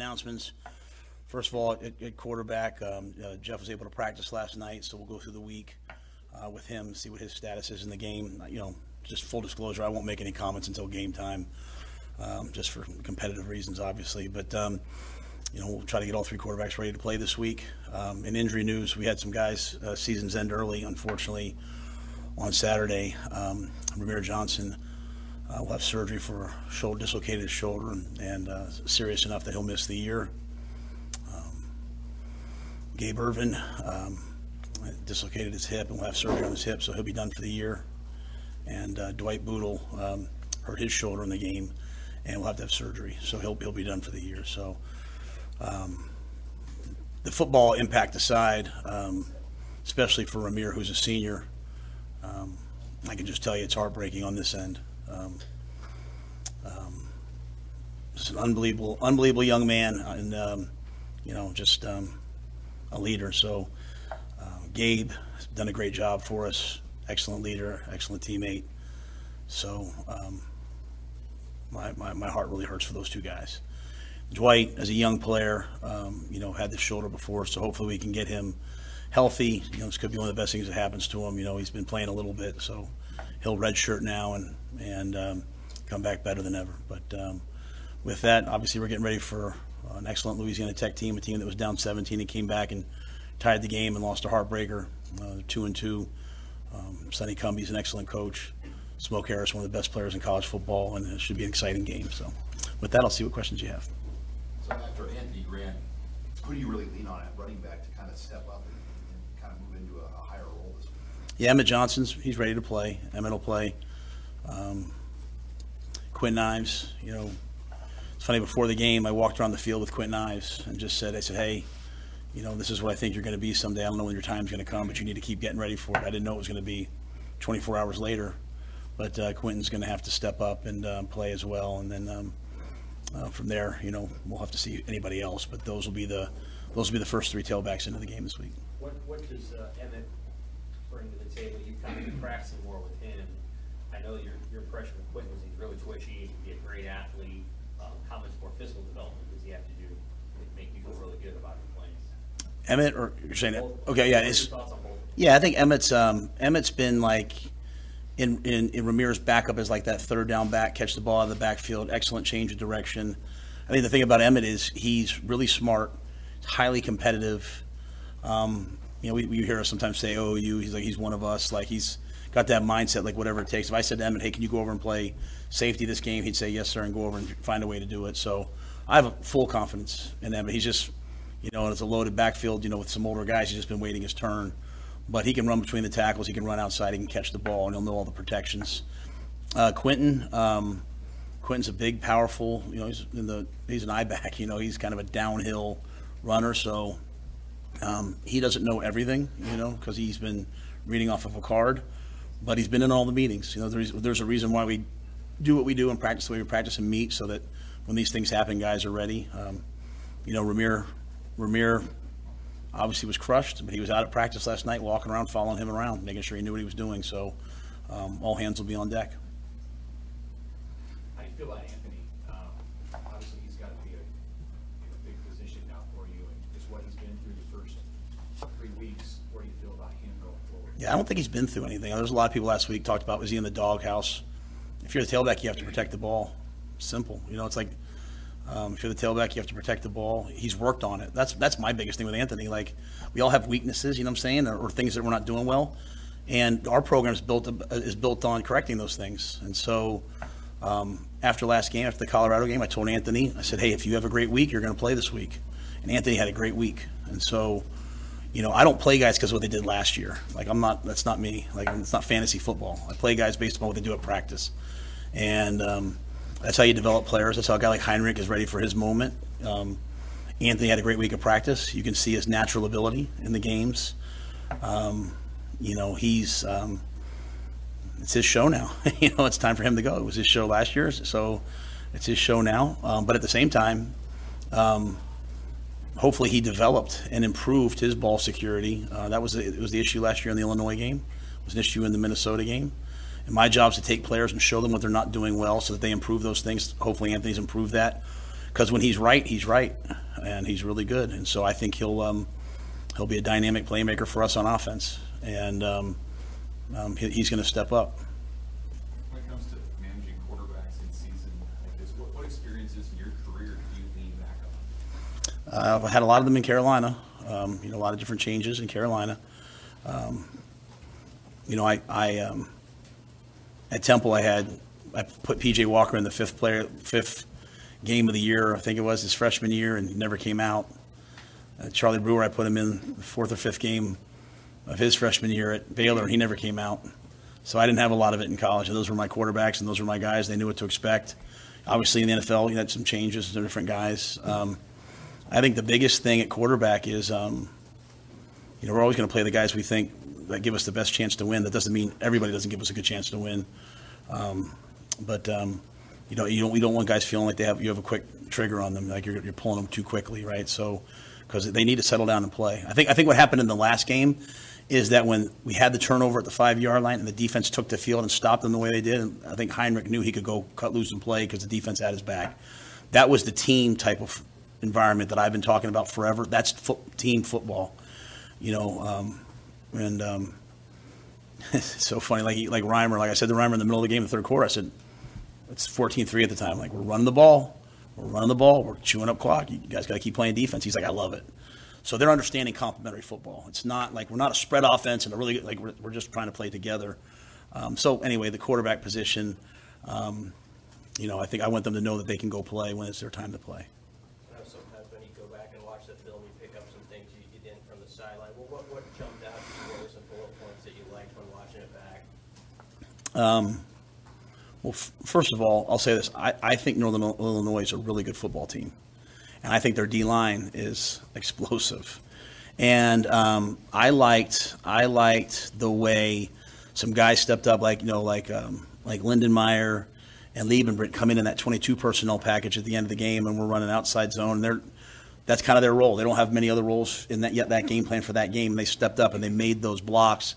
announcements. First of all, at, at quarterback, um, uh, Jeff was able to practice last night, so we'll go through the week uh, with him, see what his status is in the game. You know, just full disclosure, I won't make any comments until game time, um, just for competitive reasons, obviously. But um, you know, we'll try to get all three quarterbacks ready to play this week. Um, in injury news, we had some guys uh, seasons end early, unfortunately, on Saturday. Um, Rahmir Johnson uh, will have surgery for shoulder dislocated shoulder and, and uh, serious enough that he'll miss the year. Um, Gabe Ervin um, dislocated his hip and will have surgery on his hip, so he'll be done for the year. And uh, Dwight Bootle um, hurt his shoulder in the game and will have to have surgery, so he'll he'll be done for the year. So. Um, the football impact aside, um, especially for Rahmir, who's a senior, um, I can just tell you it's heartbreaking on this end. Um, um, He's an unbelievable, unbelievable young man, and um, you know, just um, a leader. So, uh, Gabe has done a great job for us. Excellent leader, excellent teammate. So, um, my, my my heart really hurts for those two guys. Dwight, as a young player, um, you know, had the shoulder before, so hopefully we can get him healthy. You know, this could be one of the best things that happens to him. You know, he's been playing a little bit, so he'll redshirt now and and um, come back better than ever. But um, with that, obviously, we're getting ready for an excellent Louisiana Tech team, a team that was down 17 and came back and tied the game and lost a heartbreaker, uh, two and two. Um, Sonny Cumbie's an excellent coach. Smoke Harris, one of the best players in college football, and it should be an exciting game. So, with that, I'll see what questions you have. So after Anthony Grant, who do you really lean on at running back to kind of step up and, and kind of move into a, a higher role this week? Yeah, Emmett Johnson's he's ready to play. Emmett will play. Um, Quinn Ives, you know, it's funny. Before the game, I walked around the field with Quinn Knives and just said, I said, hey, you know, this is what I think you're going to be someday. I don't know when your time's going to come, but you need to keep getting ready for it. I didn't know it was going to be 24 hours later, but uh, going to have to step up and um, play as well, and then. Um, uh, from there, you know, we'll have to see anybody else, but those will be the those will be the first three tailbacks into the game this week. What, what does uh, Emmett bring to the table? You've kind of been practicing more with him. I know your, your impression of Kwinten was he's really twitchy, he can be a great athlete. Um, how much more physical development does he have to do to make you feel really good about your playing? Emmett, or you're saying that? Both- Okay, yeah, it's, your thoughts on both? yeah. I think Emmett's um, Emmett's been like in, in in Ramirez's backup is like that third down back, catch the ball out of the backfield, excellent change of direction. I think the thing about Emmett is he's really smart, highly competitive. Um, you know, we, we hear us sometimes say, "Oh, you," he's like he's one of us. Like he's got that mindset, like whatever it takes. If I said to Emmett, "Hey, can you go over and play safety this game?" He'd say, "Yes, sir," and go over and find a way to do it. So I have full confidence in Emmett. He's just, you know, and it's a loaded backfield. You know, with some older guys, he's just been waiting his turn. But he can run between the tackles. He can run outside. He can catch the ball, and he'll know all the protections. Uh, Kwinten, um, Kwinten's a big, powerful. You know, he's in the he's an eye back. You know, he's kind of a downhill runner. So um, he doesn't know everything. You know, because he's been reading off of a card, but he's been in all the meetings. You know, there's there's a reason why we do what we do and practice the way we practice and meet, so that when these things happen, guys are ready. Um, you know, Rahmir, Rahmir obviously was crushed, but he was out at practice last night, walking around, following him around, making sure he knew what he was doing. So um, all hands will be on deck. How do you feel about? Um, Obviously, he's got to be a, in a big position now for you, and just what he's been through the first three weeks, what do you feel about him going forward? Yeah, I don't think he's been through anything. There's a lot of people last week talked about was he in the doghouse. If you're the tailback, you have to protect the ball. Simple. You know, it's like um, if you're the tailback, you have to protect the ball. He's worked on it. That's that's my biggest thing with Anthony. Like we all have weaknesses, you know what I'm saying, or, or things that we're not doing well, and our program is built is built on correcting those things. And so um, after last game, after the Colorado game, I told Anthony, I said, hey, if you have a great week, you're going to play this week. And Anthony had a great week, and so you know, I don't play guys because what they did last year. Like I'm not, that's not me. Like it's not fantasy football. I play guys based on what they do at practice, and um, that's how you develop players. That's how a guy like Heinrich is ready for his moment. Um, Anthony had a great week of practice. You can see his natural ability in the games. Um, you know, he's um, it's his show now. you know, it's time for him to go. It was his show last year, so it's his show now. Um, but at the same time, um, hopefully he developed and improved his ball security. Uh, that was the, it was the issue last year in the Illinois game. It was an issue in the Minnesota game. And my job is to take players and show them what they're not doing well, so that they improve those things. Hopefully Anthony's improved that, because when he's right, he's right. and he's really good. And so I think he'll um, he'll be a dynamic playmaker for us on offense, and um, um, he, he's going to step up. When it comes to managing quarterbacks in season like this, what, what experiences in your career do you lean back on? Uh, I've had a lot of them in Carolina. Um, you know, a lot of different changes in Carolina. Um, you know, I, I um, at Temple, I had I put PJ Walker in the fifth player, fifth game of the year. I think it was his freshman year, and he never came out. Uh, Charlie Brewer, I put him in the fourth or fifth game of his freshman year at Baylor, and he never came out. So I didn't have a lot of it in college. And those were my quarterbacks, and those were my guys. They knew what to expect. Obviously, in the NFL, you had some changes. They're different guys. Um, I think the biggest thing at quarterback is, um, you know, we're always going to play the guys we think that give us the best chance to win. That doesn't mean everybody doesn't give us a good chance to win. Um, but um, you know, you don't, we don't want guys feeling like they have you have a quick trigger on them, like you're, you're pulling them too quickly, right? So, because they need to settle down and play. I think I think what happened in the last game is that when we had the turnover at the five yard line and the defense took the field and stopped them the way they did, and I think Heinrich knew he could go cut loose and play because the defense had his back. That was the team type of environment that I've been talking about forever. That's fo- team football, you know. Um, and um, it's so funny, like like Reimer, like I said to Reimer in the middle of the game, the third quarter, I said, it's 14-3 at the time. Like we're running the ball, we're running the ball, we're chewing up clock. You guys got to keep playing defense. He's like, I love it. So they're understanding complementary football. It's not like we're not a spread offense and a really like we're, we're just trying to play together. Um, so anyway, the quarterback position, um, you know, I think I want them to know that they can go play when it's their time to play. I know sometimes when you go back and watch the film, you pick up some things you, you didn't from the sideline. Well, what, what jumped out to you? What were some bullet points that you liked when watching it back? Well, f- first of all, I'll say this: I, I think Northern Illinois is a really good football team, and I think their D line is explosive. And um, I liked I liked the way some guys stepped up, like you know, like um, like Lindenmeyer and Liebenbritt come in in that 22 personnel package at the end of the game, and we're running outside zone. And they're that's kind of their role. They don't have many other roles in that yet. That game plan for that game, they stepped up and they made those blocks.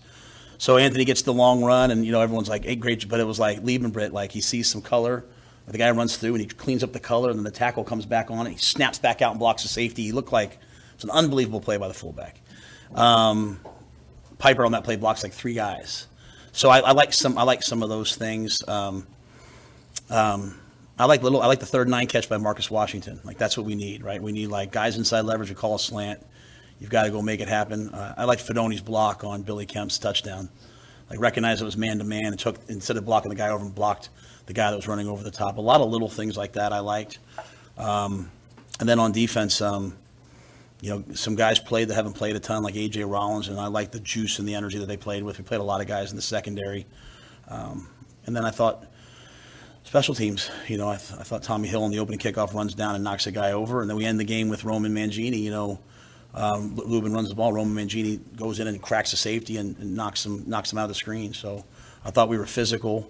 So Anthony gets the long run, and you know everyone's like, "Hey, great!" But it was like Liebenbritt, like he sees some color. The guy runs through and he cleans up the color, and then the tackle comes back on. And he snaps back out and blocks the safety. He looked like it's an unbelievable play by the fullback. Um, Piper on that play blocks like three guys. So I, I like some. I like some of those things. Um, um, I like little. I like the third nine catch by Marcus Washington. Like that's what we need, right? We need like guys inside leverage. We call a slant. You've got to go make it happen. Uh, I liked Fidone's block on Billy Kemp's touchdown. Like recognize it was man to man and took instead of blocking the guy over and blocked the guy that was running over the top. A lot of little things like that I liked. Um, and then on defense, um, you know, some guys played that haven't played a ton, like AJ Rollins, and I like the juice and the energy that they played with. We played a lot of guys in the secondary. Um, and then I thought special teams, you know, I, th- I thought Tommy Hill on the opening kickoff runs down and knocks a guy over, and then we end the game with Roman Mangini. You know, um, Lubin runs the ball, Roman Mangini goes in and cracks a safety and, and knocks him knocks him out of the screen. So I thought we were physical.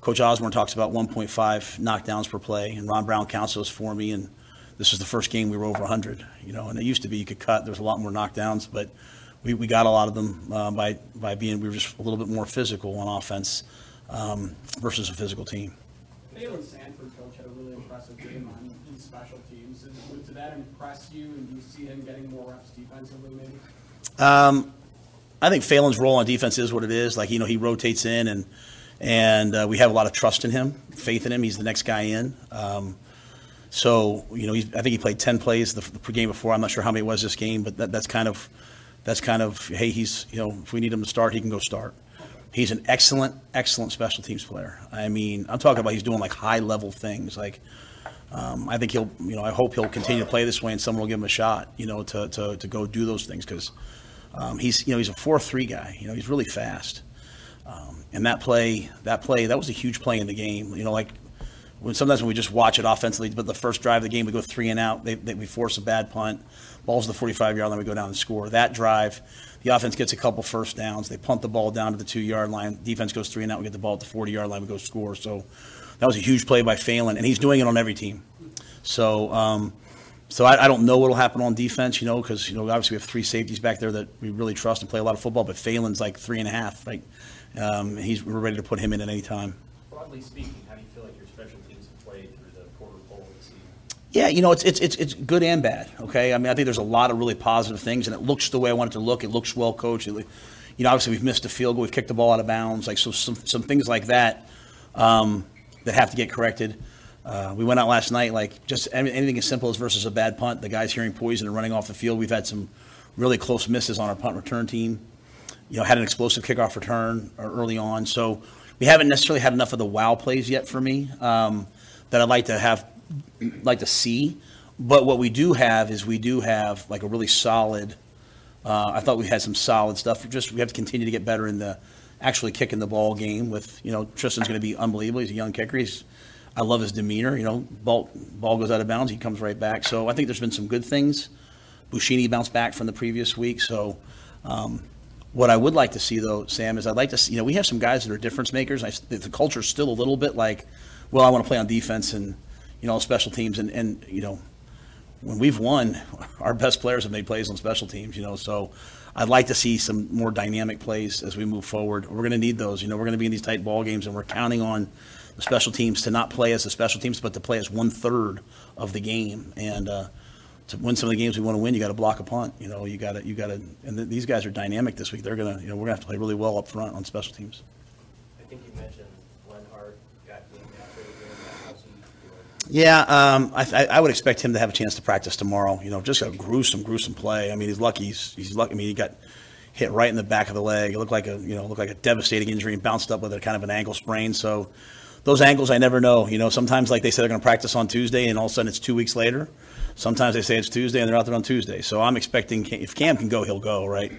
Coach Osborne talks about 1.5 knockdowns per play, and Ron Brown counts those for me. And this is the first game we were over 100. You know, and it used to be you could cut. There was a lot more knockdowns, but we, we got a lot of them uh, by by being we were just a little bit more physical on offense um, versus a physical team. Sanford coach had a really impressive game on special teams. Would- did that impress you, and do you see him getting more reps defensively, maybe? Um, I think Phalen's role on defense is what it is. Like you know, he rotates in, and and uh, we have a lot of trust in him, faith in him. He's the next guy in. Um, so you know, I think he played ten plays the, the game before. I'm not sure how many it was this game, but that, that's kind of that's kind of hey, he's you know, if we need him to start, he can go start. He's an excellent, excellent special teams player. I mean, I'm talking about he's doing like high level things. Like, um, I think he'll, you know, I hope he'll continue to play this way, and someone will give him a shot, you know, to to, to go do those things because um, he's, you know, he's a four three guy. You know, he's really fast. Um, and that play, that play, that was a huge play in the game. You know, like when sometimes when we just watch it offensively, but the first drive of the game, we go three and out. They, they, we force a bad punt. Ball's to the 45 yard line. We go down and score. That drive, the offense gets a couple first downs. They punt the ball down to the two yard line. Defense goes three and out. We get the ball at the 40 yard line. We go score. So that was a huge play by Phalen, and he's doing it on every team. So, um, so I, I don't know what'll happen on defense, you know, because you know obviously we have three safeties back there that we really trust and play a lot of football. But Phalen's like three and a half, right? Um, he's we're ready to put him in at any time. Broadly speaking, how do you feel like your special teams have played through the quarter pole of the season? Yeah, you know, it's, it's, it's, it's good and bad, okay? I mean, I think there's a lot of really positive things, and it looks the way I want it to look. It looks well coached. It, you know, obviously, we've missed a field goal. We've kicked the ball out of bounds. Like, so some, some things like that um, that have to get corrected. Uh, we went out last night, like, just anything as simple as versus a bad punt. The guy's hearing poison and running off the field. We've had some really close misses on our punt return team. You know, had an explosive kickoff return uh, early on. So we haven't necessarily had enough of the wow plays yet for me um, that I'd like to have like to see. But what we do have is we do have like a really solid. Uh, I thought we had some solid stuff. Just we have to continue to get better in the actually kicking the ball game. With you know Tristan's going to be unbelievable. He's a young kicker. He's I love his demeanor. You know, ball ball goes out of bounds, he comes right back. So I think there's been some good things. Buschini bounced back from the previous week. So um, what I would like to see though, Sam, is I'd like to see. You know, we have some guys that are difference makers. I, the, culture's still a little bit like, well, I want to play on defense and you know special teams and and you know when we've won, our best players have made plays on special teams, you know, so I'd like to see some more dynamic plays as we move forward. We're going to need those, you know, we're going to be in these tight ball games and we're counting on the special teams to not play as the special teams, but to play as one third of the game. And, uh, to win some of the games we want to win, you got to block a punt. You know, you got to, you got to, and th- these guys are dynamic this week. They're gonna, you know, we're gonna have to play really well up front on special teams. I think you mentioned Lenhardt got named after the game? Yeah, um, I, I- would expect him to have a chance to practice tomorrow. You know, just a gruesome, gruesome play. I mean, he's lucky. He's, he's lucky. I mean, he got hit right in the back of the leg. It looked like a you know looked like a devastating injury and bounced up with a kind of an ankle sprain. So those ankles, I never know. You know, sometimes like they say they're going to practice on Tuesday, and all of a sudden it's two weeks later. Sometimes they say it's Tuesday, and they're out there on Tuesday. So I'm expecting if Cam can go, he'll go. Right.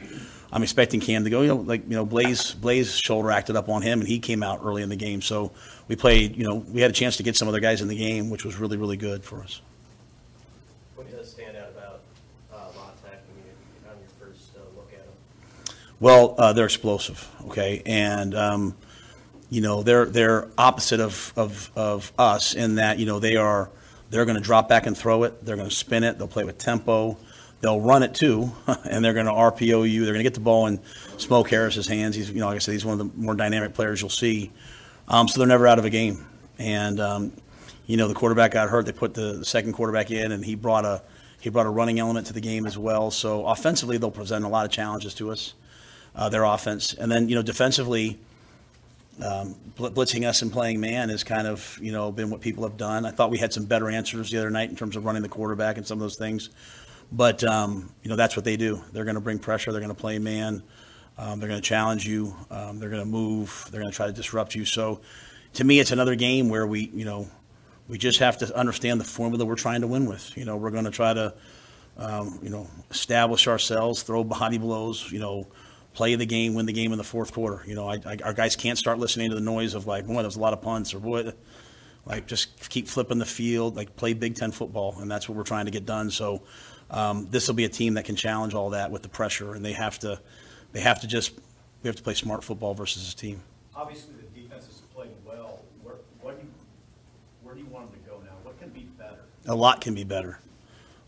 I'm expecting Cam to go. You know, like you know, Blaze Blaze shoulder acted up on him, and he came out early in the game. So we played. You know, we had a chance to get some other guys in the game, which was really really good for us. What does stand out about uh, La Tech, mean, on your first uh, look at him? Well, uh, they're explosive, okay, and um, you know they're they're opposite of, of of us in that you know they are they're going to drop back and throw it. They're going to spin it. They'll play with tempo. They'll run it too, and they're going to RPO you. They're going to get the ball in Smoke Harris's hands. He's you know like I said, he's one of the more dynamic players you'll see. Um, so they're never out of a game, and um, you know the quarterback got hurt. They put the, the second quarterback in, and he brought a he brought a running element to the game as well. So offensively, they'll present a lot of challenges to us uh, their offense. And then, you know, defensively, um, bl- blitzing us and playing man has kind of, you know, been what people have done. I thought we had some better answers the other night in terms of running the quarterback and some of those things. But, um, you know, that's what they do. They're going to bring pressure. They're going to play man. Um, they're going to challenge you. Um, they're going to move. They're going to try to disrupt you. So, to me, it's another game where we, you know, we just have to understand the formula we're trying to win with. You know, we're going to try to, um, you know, establish ourselves, throw body blows, you know, play the game, win the game in the fourth quarter. You know, I, I, our guys can't start listening to the noise of like, boy, there's a lot of punts or boy, like just keep flipping the field, like play Big Ten football, and that's what we're trying to get done. So um, this will be a team that can challenge all that with the pressure, and they have to, they have to just, we have to play smart football versus this team. Obviously, the defense has played well. Where, what do you, where do you want them to go now? What can be better? A lot can be better.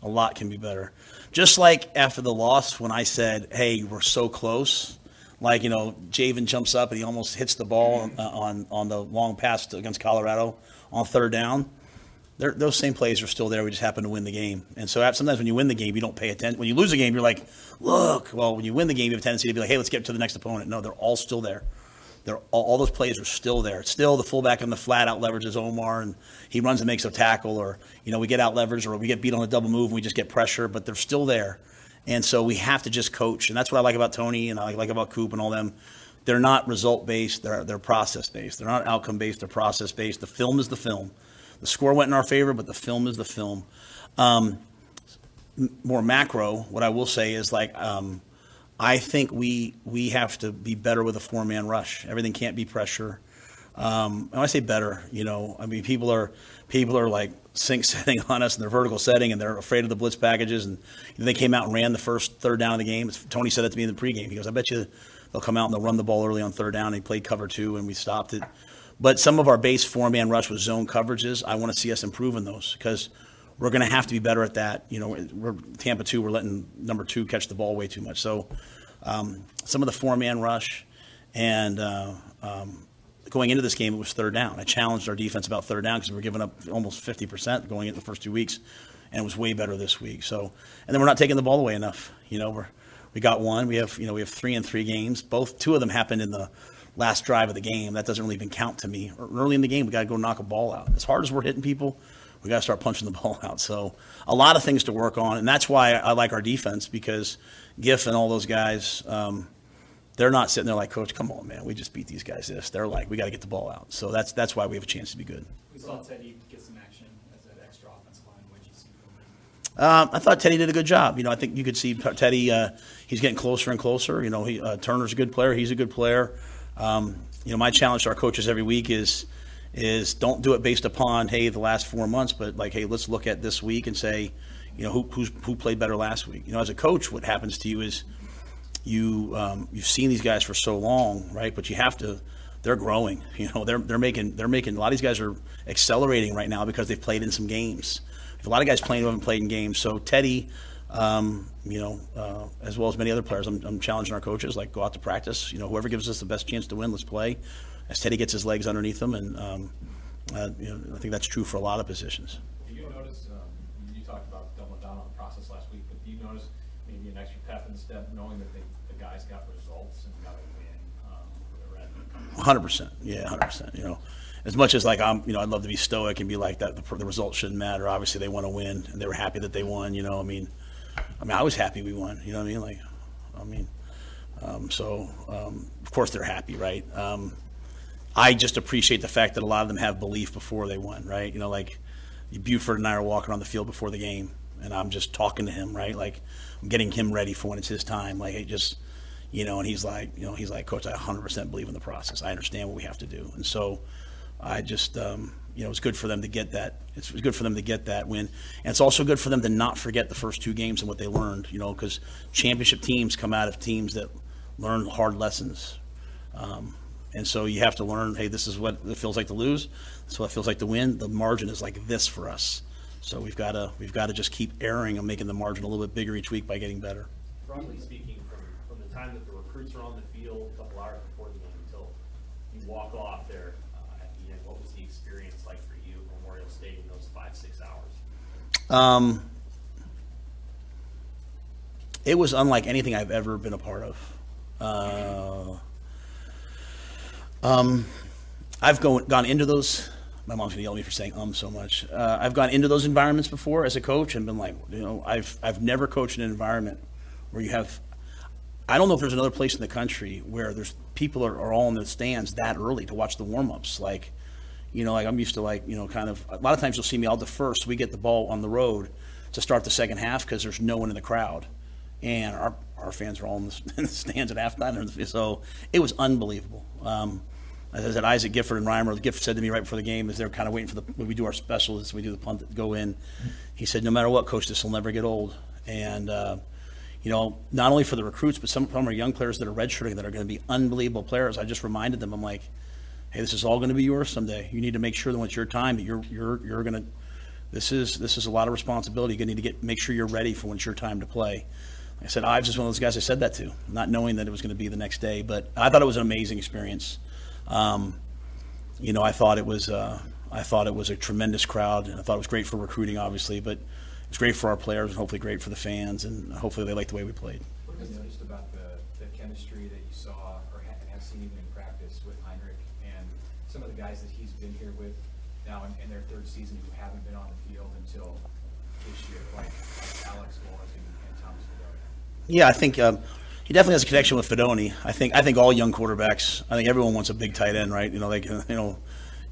A lot can be better. Just like after the loss, when I said, "Hey, we're so close," like you know, Javin jumps up and he almost hits the ball uh, on on the long pass against Colorado on third down. Those same plays are still there. We just happen to win the game. And so sometimes when you win the game, you don't pay attention. When you lose a game, you're like, "Look." Well, when you win the game, you have a tendency to be like, "Hey, let's get to the next opponent." No, they're all still there. They're all, all those plays are still there. Still, the fullback on the flat out leverages Omar, and he runs and makes a tackle, or you know we get out leveraged, or we get beat on a double move, and we just get pressure. But they're still there, and so we have to just coach, and that's what I like about Tony, and I like about Coop and all them. They're not result based. They're they're process based. They're not outcome based. They're process based. The film is the film. The score went in our favor, but the film is the film. Um, more macro, what I will say is like. Um, I think we we have to be better with a four man rush. Everything can't be pressure. Um, and I say better, you know, I mean people are people are like sink setting on us and they're vertical setting and they're afraid of the blitz packages and they came out and ran the first third down of the game. Tony said that to me in the pregame. He goes, "I bet you they'll come out and they'll run the ball early on third down." And he played cover two and we stopped it. But some of our base four man rush with zone coverages, I want to see us improve in those because we're going to have to be better at that. You know, we're Tampa two. We're letting number two catch the ball way too much. So um, some of the four man rush and uh, um, going into this game, it was third down. I challenged our defense about third down because we were giving up almost 50% going into the first two weeks, and it was way better this week. So, and then we're not taking the ball away enough. You know, we're we got one. We have you know we have three and three games. Both two of them happened in the last drive of the game. That doesn't really even count to me. Early in the game, we got to go knock a ball out. As hard as we're hitting people, we got to start punching the ball out. So a lot of things to work on, and that's why I like our defense because Giff and all those guys. Um, they're not sitting there like, Coach, come on, man, we just beat these guys. This, they're like, we got to get the ball out. So that's that's why we have a chance to be good. We saw Teddy get some action as that extra offensive line. What'd you see? Um, I thought Teddy did a good job. You know, I think you could see Teddy. Uh, he's getting closer and closer. You know, he, uh, Turner's a good player. He's a good player. Um, you know, my challenge to our coaches every week is is don't do it based upon hey the last four months, but like hey let's look at this week and say, you know, who who's, who played better last week. You know, as a coach, what happens to you is you um, you've seen these guys for so long, right? But you have to. They're growing. You know, they're they're making they're making a lot of these guys are accelerating right now because they've played in some games. A lot of guys playing who haven't played in games. So Teddy, um, you know, uh, as well as many other players, I'm, I'm challenging our coaches like go out to practice. You know, whoever gives us the best chance to win, let's play. As Teddy gets his legs underneath him, and um, uh, you know, I think that's true for a lot of positions. Do you notice, um, you talked about doubling down on the process last week, but do you notice maybe an extra pep in the step, knowing that they, the guys got results and got a win, um, for the Red? Hundred percent, yeah, hundred percent. You know, as much as like I'm, you know, I'd love to be stoic and be like that. The, the results shouldn't matter. Obviously, they want to win, and they were happy that they won. You know, I mean, I mean, I was happy we won. You know what I mean? Like, I mean, um, so um, of course they're happy, right? Um, I just appreciate the fact that a lot of them have belief before they won, right? You know, like Buford and I are walking on the field before the game, and I'm just talking to him, right? Like I'm getting him ready for when it's his time. Like it just, you know, and he's like, you know, he's like, Coach, I 100% believe in the process. I understand what we have to do, and so I just, um, you know, it's good for them to get that. It's good for them to get that win, and it's also good for them to not forget the first two games and what they learned. You know, because championship teams come out of teams that learn hard lessons. Um, and so you have to learn, hey, this is what it feels like to lose. This is what it feels like to win. The margin is like this for us. So we've got to we've got to just keep erring and making the margin a little bit bigger each week by getting better. Broadly speaking, from, from the time that the recruits are on the field, a couple hours before the game, until you walk off there uh, at the end, what was the experience like for you at Memorial Stadium those five, six hours? Um, it was unlike anything I've ever been a part of. Uh, um, I've go, gone into those. My mom's gonna yell at me for saying um so much. Uh, I've gone into those environments before as a coach and been like, you know, I've I've never coached in an environment where you have. I don't know if there's another place in the country where there's people are, are all in the stands that early to watch the warm ups. Like, you know, like I'm used to like you know kind of a lot of times you'll see me. I'll defer so we get the ball on the road to start the second half because there's no one in the crowd, and our our fans are all in the, in the stands at halftime. So it was unbelievable. Um, as I said, Isaac Gifford and Reimer, Gifford said to me right before the game, as they were kind of waiting for the, when we do our specials, we do the punt that go in, he said, no matter what, coach, this will never get old. And, uh, you know, not only for the recruits, but some of them are young players that are redshirting that are going to be unbelievable players. I just reminded them, I'm like, hey, this is all going to be yours someday. You need to make sure that when it's your time, that you're, you're, you're going to, this is, this is a lot of responsibility. You need to get, make sure you're ready for when it's your time to play. Like I said, Ives is one of those guys I said that to, not knowing that it was going to be the next day, but I thought it was an amazing experience. Um, you know, I thought it was uh, I thought it was a tremendous crowd, and I thought it was great for recruiting, obviously, but it was great for our players, and hopefully great for the fans, and hopefully they like the way we played. What have you noticed about the, the chemistry that you saw or have seen even in practice with Heinrich and some of the guys that he's been here with now in, in their third season who haven't been on the field until this year, like, Alex Wallace and, and Thomas Fidone? Yeah, I think um, he definitely has a connection with Fidone. I think I think all young quarterbacks. I think everyone wants a big tight end, right? You know, like you know,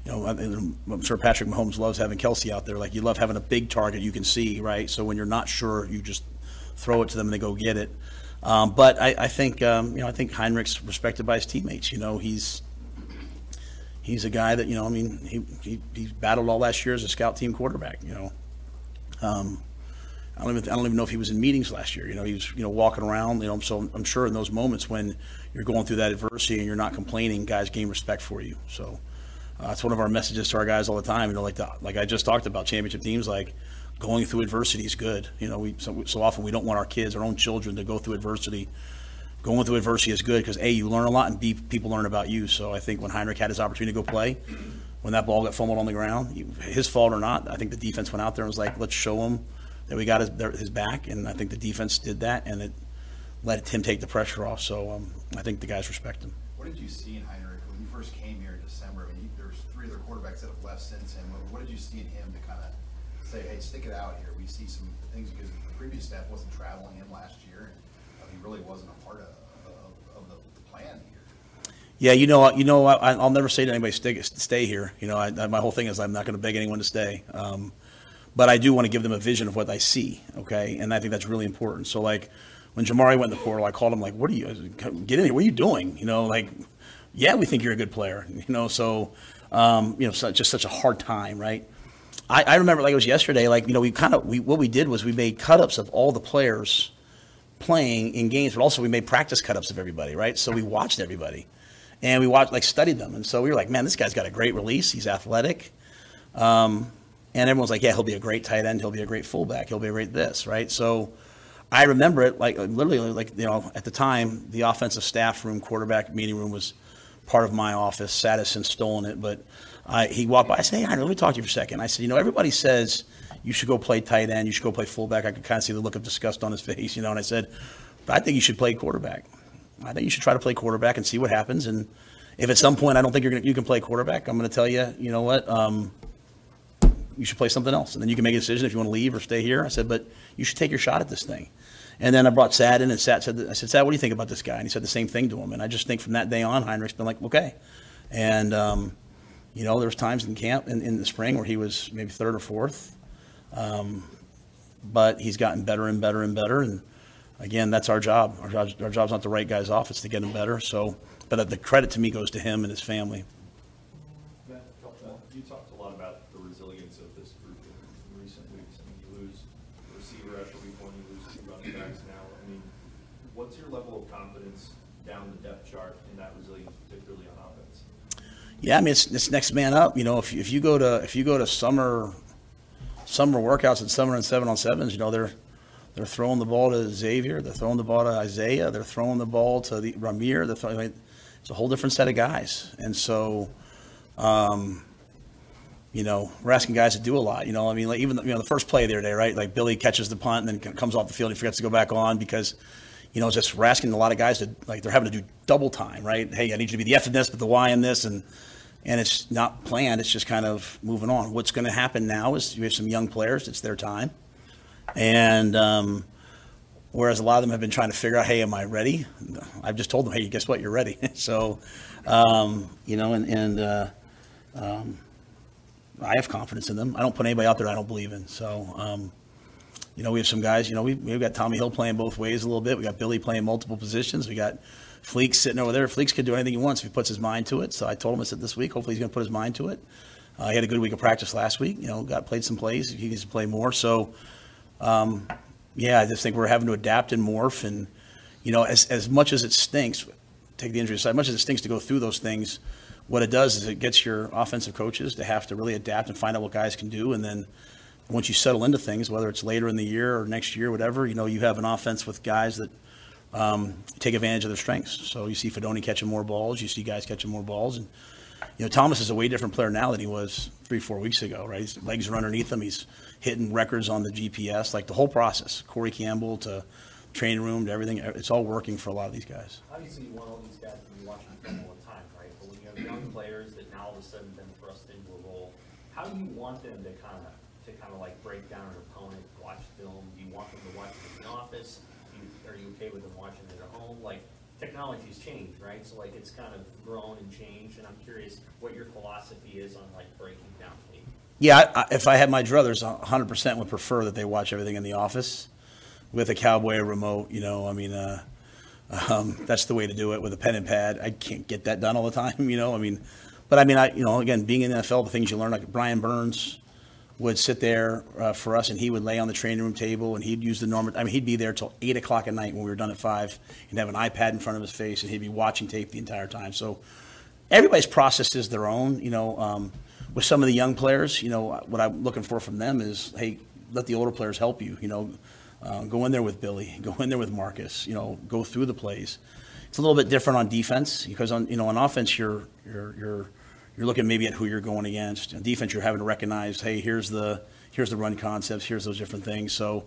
you know. I'm sure Patrick Mahomes loves having Kelsey out there. Like you love having a big target you can see, right? So when you're not sure, you just throw it to them and they go get it. Um, but I, I think um, you know I think Heinrich's respected by his teammates. You know, he's he's a guy that you know. I mean, he he, he battled all last year as a scout team quarterback. You know. Um, I don't even I don't even know if he was in meetings last year. You know, he was you know walking around. You know, so I'm sure in those moments when you're going through that adversity and you're not complaining, guys gain respect for you. So uh, that's one of our messages to our guys all the time. You know, like the, like I just talked about championship teams, like going through adversity is good. You know, we so, so often we don't want our kids, our own children, to go through adversity. Going through adversity is good because A, you learn a lot, and B, people learn about you. So I think when Heinrich had his opportunity to go play, when that ball got fumbled on the ground, his fault or not, I think the defense went out there and was like, let's show him that we got his, his back. And I think the defense did that, and it let him take the pressure off. So um, I think the guys respect him. What did you see in Heinrich when you first came here in December? I mean, there's three other quarterbacks that have left since him. What- did you see in him to kind of say, hey, stick it out here? We see some things because the previous staff wasn't traveling in last year, and he really wasn't a part of, of, of the plan here. Yeah, you know, you know, I, I'll never say to anybody stay, stay here. You know, I- my whole thing is I'm not going to beg anyone to stay. Um, but I do want to give them a vision of what I see. Okay, and I think that's really important. So like when Jamari went in the portal, I called him like, "What are you? Get in here. What are you doing?" You know, like, yeah, we think you're a good player. You know, so um, you know, so, just such a hard time, right? I, I remember like it was yesterday. Like you know, we kind of we what we did was we made cut ups of all the players playing in games, but also we made practice cut ups of everybody, right? So we watched everybody. And we watched like studied them. And so we were like man this guy's got a great release. He's athletic. Um, and everyone's like yeah he'll be a great tight end. He'll be a great fullback. He'll be a great this right? So i remember it like literally like you know at the time the offensive staff room quarterback meeting room was part of my office. Sat has since stolen it. But I, he walked by i said hey Hunter, let me talk to you for a second. I said you know everybody says you should go play tight end you should go play fullback i could kind of see the look of disgust on his face you know and i said but i think you should play quarterback I think you should try to play quarterback and see what happens. And if at some point I don't think you're gonna, you can play quarterback, I'm going to tell you, you know what, um, you should play something else, and then you can make a decision if you want to leave or stay here. I said, but you should take your shot at this thing. And then I brought Sad in, and Sad said, I said, Sad, what do you think about this guy? And he said the same thing to him. And I just think from that day on, Heinrich's been like, okay. And um, you know, there was times in camp in, in the spring where he was maybe third or fourth, um, but he's gotten better and better and better. And again, that's our job. Our, job, our job's not to write guys off; it's to get them better. So, but the credit to me goes to him and his family. Matt, you talked a lot about the resilience of this group in recent weeks. I mean, you lose a receiver after week one, you lose two running backs now. I mean, what's your level of confidence down the depth chart in that resilience, particularly on offense? Yeah, I mean, it's, it's next man up. You know, if, if you go to if you go to summer summer workouts and summer and seven on sevens, you know they're they're throwing the ball to Xavier, they're throwing the ball to Isaiah, they're throwing the ball to the Ramir. They're throwing, I mean, it's a whole different set of guys, and so, um, you know, we're asking guys to do a lot. You know, I mean, like even you know the first play the day, right? Like Billy catches the punt and then comes off the field, and he forgets to go back on because. You know, just we're asking a lot of guys to like they're having to do double time, right? Hey, I need you to be the F in this, but the Y in this, and and it's not planned. It's just kind of moving on. What's going to happen now is we have some young players. It's their time, and um, whereas a lot of them have been trying to figure out, hey, am I ready? I've just told them, hey, guess what? You're ready. so, um, you know, and and uh, um, I have confidence in them. I don't put anybody out there I don't believe in. So. Um, you know, we have some guys, you know, we, we've got Tommy Hill playing both ways a little bit. We got Billy playing multiple positions. We got Fleeks sitting over there. Fleeks could do anything he wants if he puts his mind to it. So I told him, I said, this week, hopefully he's going to put his mind to it. Uh, he had a good week of practice last week. You know, got played some plays. He needs to play more. So, um, yeah, I just think we're having to adapt and morph. And, you know, as, as much as it stinks, take the injury aside, as much as it stinks to go through those things, what it does is it gets your offensive coaches to have to really adapt and find out what guys can do. And then once you settle into things, whether it's later in the year or next year, whatever, you know, you have an offense with guys that um, take advantage of their strengths. So you see Fidone catching more balls, you see guys catching more balls, and you know Thomas is a way different player now than he was three, four weeks ago. Right, his legs are underneath him. He's hitting records on the GPS. Like the whole process, Corey Campbell to training room to everything. It's all working for a lot of these guys. Obviously, you want all these guys to be watching film all the time, right? But when you have young players that now all of a sudden been thrust into a role, how do you want them to kind of, to kind of like break down an opponent, watch film? Do you want them to watch in the office? Do you, are you okay with them watching it at home? Like, technology's changed, right? So like, it's kind of grown and changed, and I'm curious what your philosophy is on like breaking down tape. Yeah, I, if I had my druthers, 100% would prefer that they watch everything in the office with a cowboy remote. You know, I mean, uh, um, that's the way to do it with a pen and pad. I can't get that done all the time. You know, I mean, but I mean, I you know, again, being in the NFL, the things you learn, like Brian Burns would sit there uh, for us, and he would lay on the training room table, and he'd use the normal. I mean, he'd be there till eight o'clock at night when we were done at five, and have an iPad in front of his face, and he'd be watching tape the entire time. So everybody's process is their own. You know, um, with some of the young players, you know, what I'm looking for from them is, hey, let the older players help you. You know, Uh, go in there with Billy, go in there with Marcus, you know, go through the plays. It's a little bit different on defense because on, you know, on offense, you're, you're, you're, you're looking maybe at who you're going against. Defense, you're having to recognize, hey, here's the, here's the run concepts, here's those different things. So,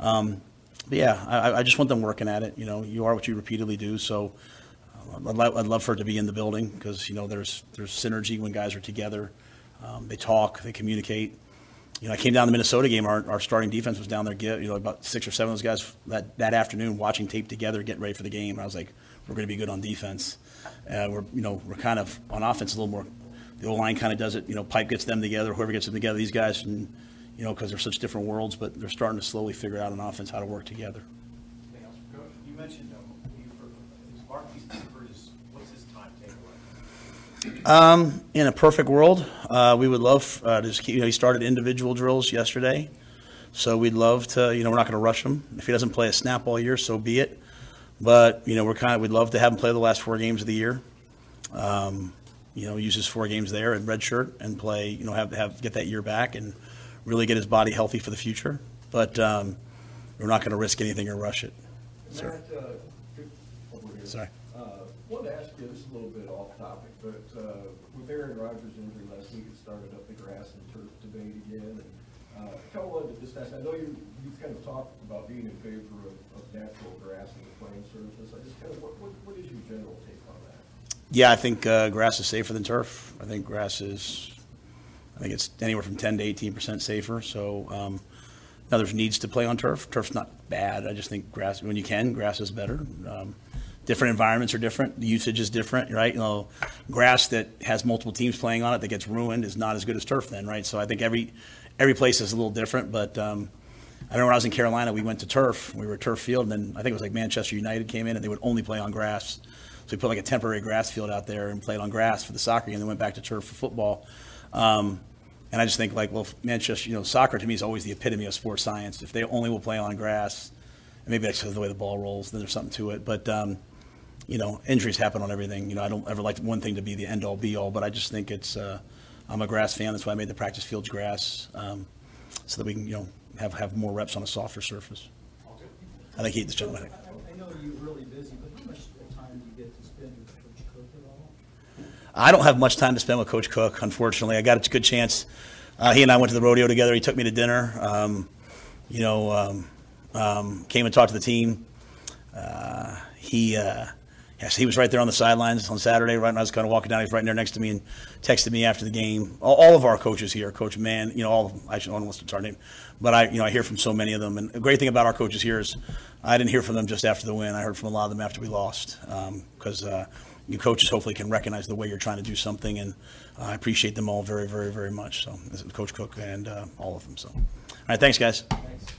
um, yeah, I, I just want them working at it. You know, you are what you repeatedly do. So uh, I'd, love, I'd love for it to be in the building because, you know, there's, there's synergy when guys are together. Um, they talk, they communicate. You know, I came down the Minnesota game. Our, our starting defense was down there, get, you know, about six or seven of those guys that, that afternoon watching tape together, getting ready for the game. I was like, we're going to be good on defense. Uh, we're, you know, we're kind of on offense a little more. The old line kind of does it. You know, Pipe gets them together, whoever gets them together. These guys, and you know, because they're such different worlds, but they're starting to slowly figure out on offense how to work together. Anything else for Coach? You mentioned, um, you, is Marquise Cooper is, what's his timetable? Um, in a perfect world, uh, we would love uh, to just keep, you know, he started individual drills yesterday. So we'd love to, you know, we're not going to rush him. If he doesn't play a snap all year, so be it. But, you know, we're kind of, we'd love to have him play the last four games of the year. Um, you know, use his four games there in red shirt and play, you know, have, have, get that year back and really get his body healthy for the future. But, um, we're not going to risk anything or rush it. Sir. Matt, uh. Sorry. Uh, Wanted to ask you, this is a little bit off topic, but uh, with Aaron Rodgers' injury last week, it started up the grass and turf debate again. And uh, I kind of wanted to just ask, I know you, you've kind of talked about being in favor of, of natural grass and the playing surface. I just kind of, what, what what is your general take on that? Yeah, I think uh, grass is safer than turf. I think grass is, I think it's anywhere from 10 to 18 percent safer. So um, now there's needs to play on turf. Turf's not bad. I just think grass, when you can, grass is better. Um, different environments are different. The usage is different, right? You know, grass that has multiple teams playing on it that gets ruined is not as good as turf then, right? So I think every every place is a little different. But um, I remember when I was in Carolina, we went to turf. We were turf field, and then I think it was like Manchester United came in and they would only play on grass. So we put like a temporary grass field out there and played on grass for the soccer game, and then went back to turf for football. Um, and I just think like, well, Manchester, you know, soccer to me is always the epitome of sports science. If they only will play on grass, and maybe that's the way the ball rolls, then there's something to it. But um, you know, injuries happen on everything. You know, I don't ever like one thing to be the end all be all, but I just think it's. Uh, I'm a grass fan. That's why I made the practice fields grass, um, so that we can you know have have more reps on a softer surface. I think he this gentleman. I I know you're really busy, but how much time do you get to spend with Coach Cook at all? I don't have much time to spend with Coach Cook, unfortunately. I got a good chance. Uh, he and I went to the rodeo together. He took me to dinner. Um, you know, um, um, came and talked to the team. Uh, he, uh, yes, he was right there on the sidelines on Saturday. Right when I was kind of walking down, he was right there next to me and texted me after the game. All, all of our coaches here, Coach Mann, you know, all I should to start name, but I, you know, I hear from so many of them. And the great thing about our coaches here is, I didn't hear from them just after the win. I heard from a lot of them after we lost, because uh, you coaches hopefully can recognize the way you're trying to do something, and I appreciate them all very, very, very much. So, this is Coach Cook and uh, all of them. So, all right, thanks, guys. Thanks.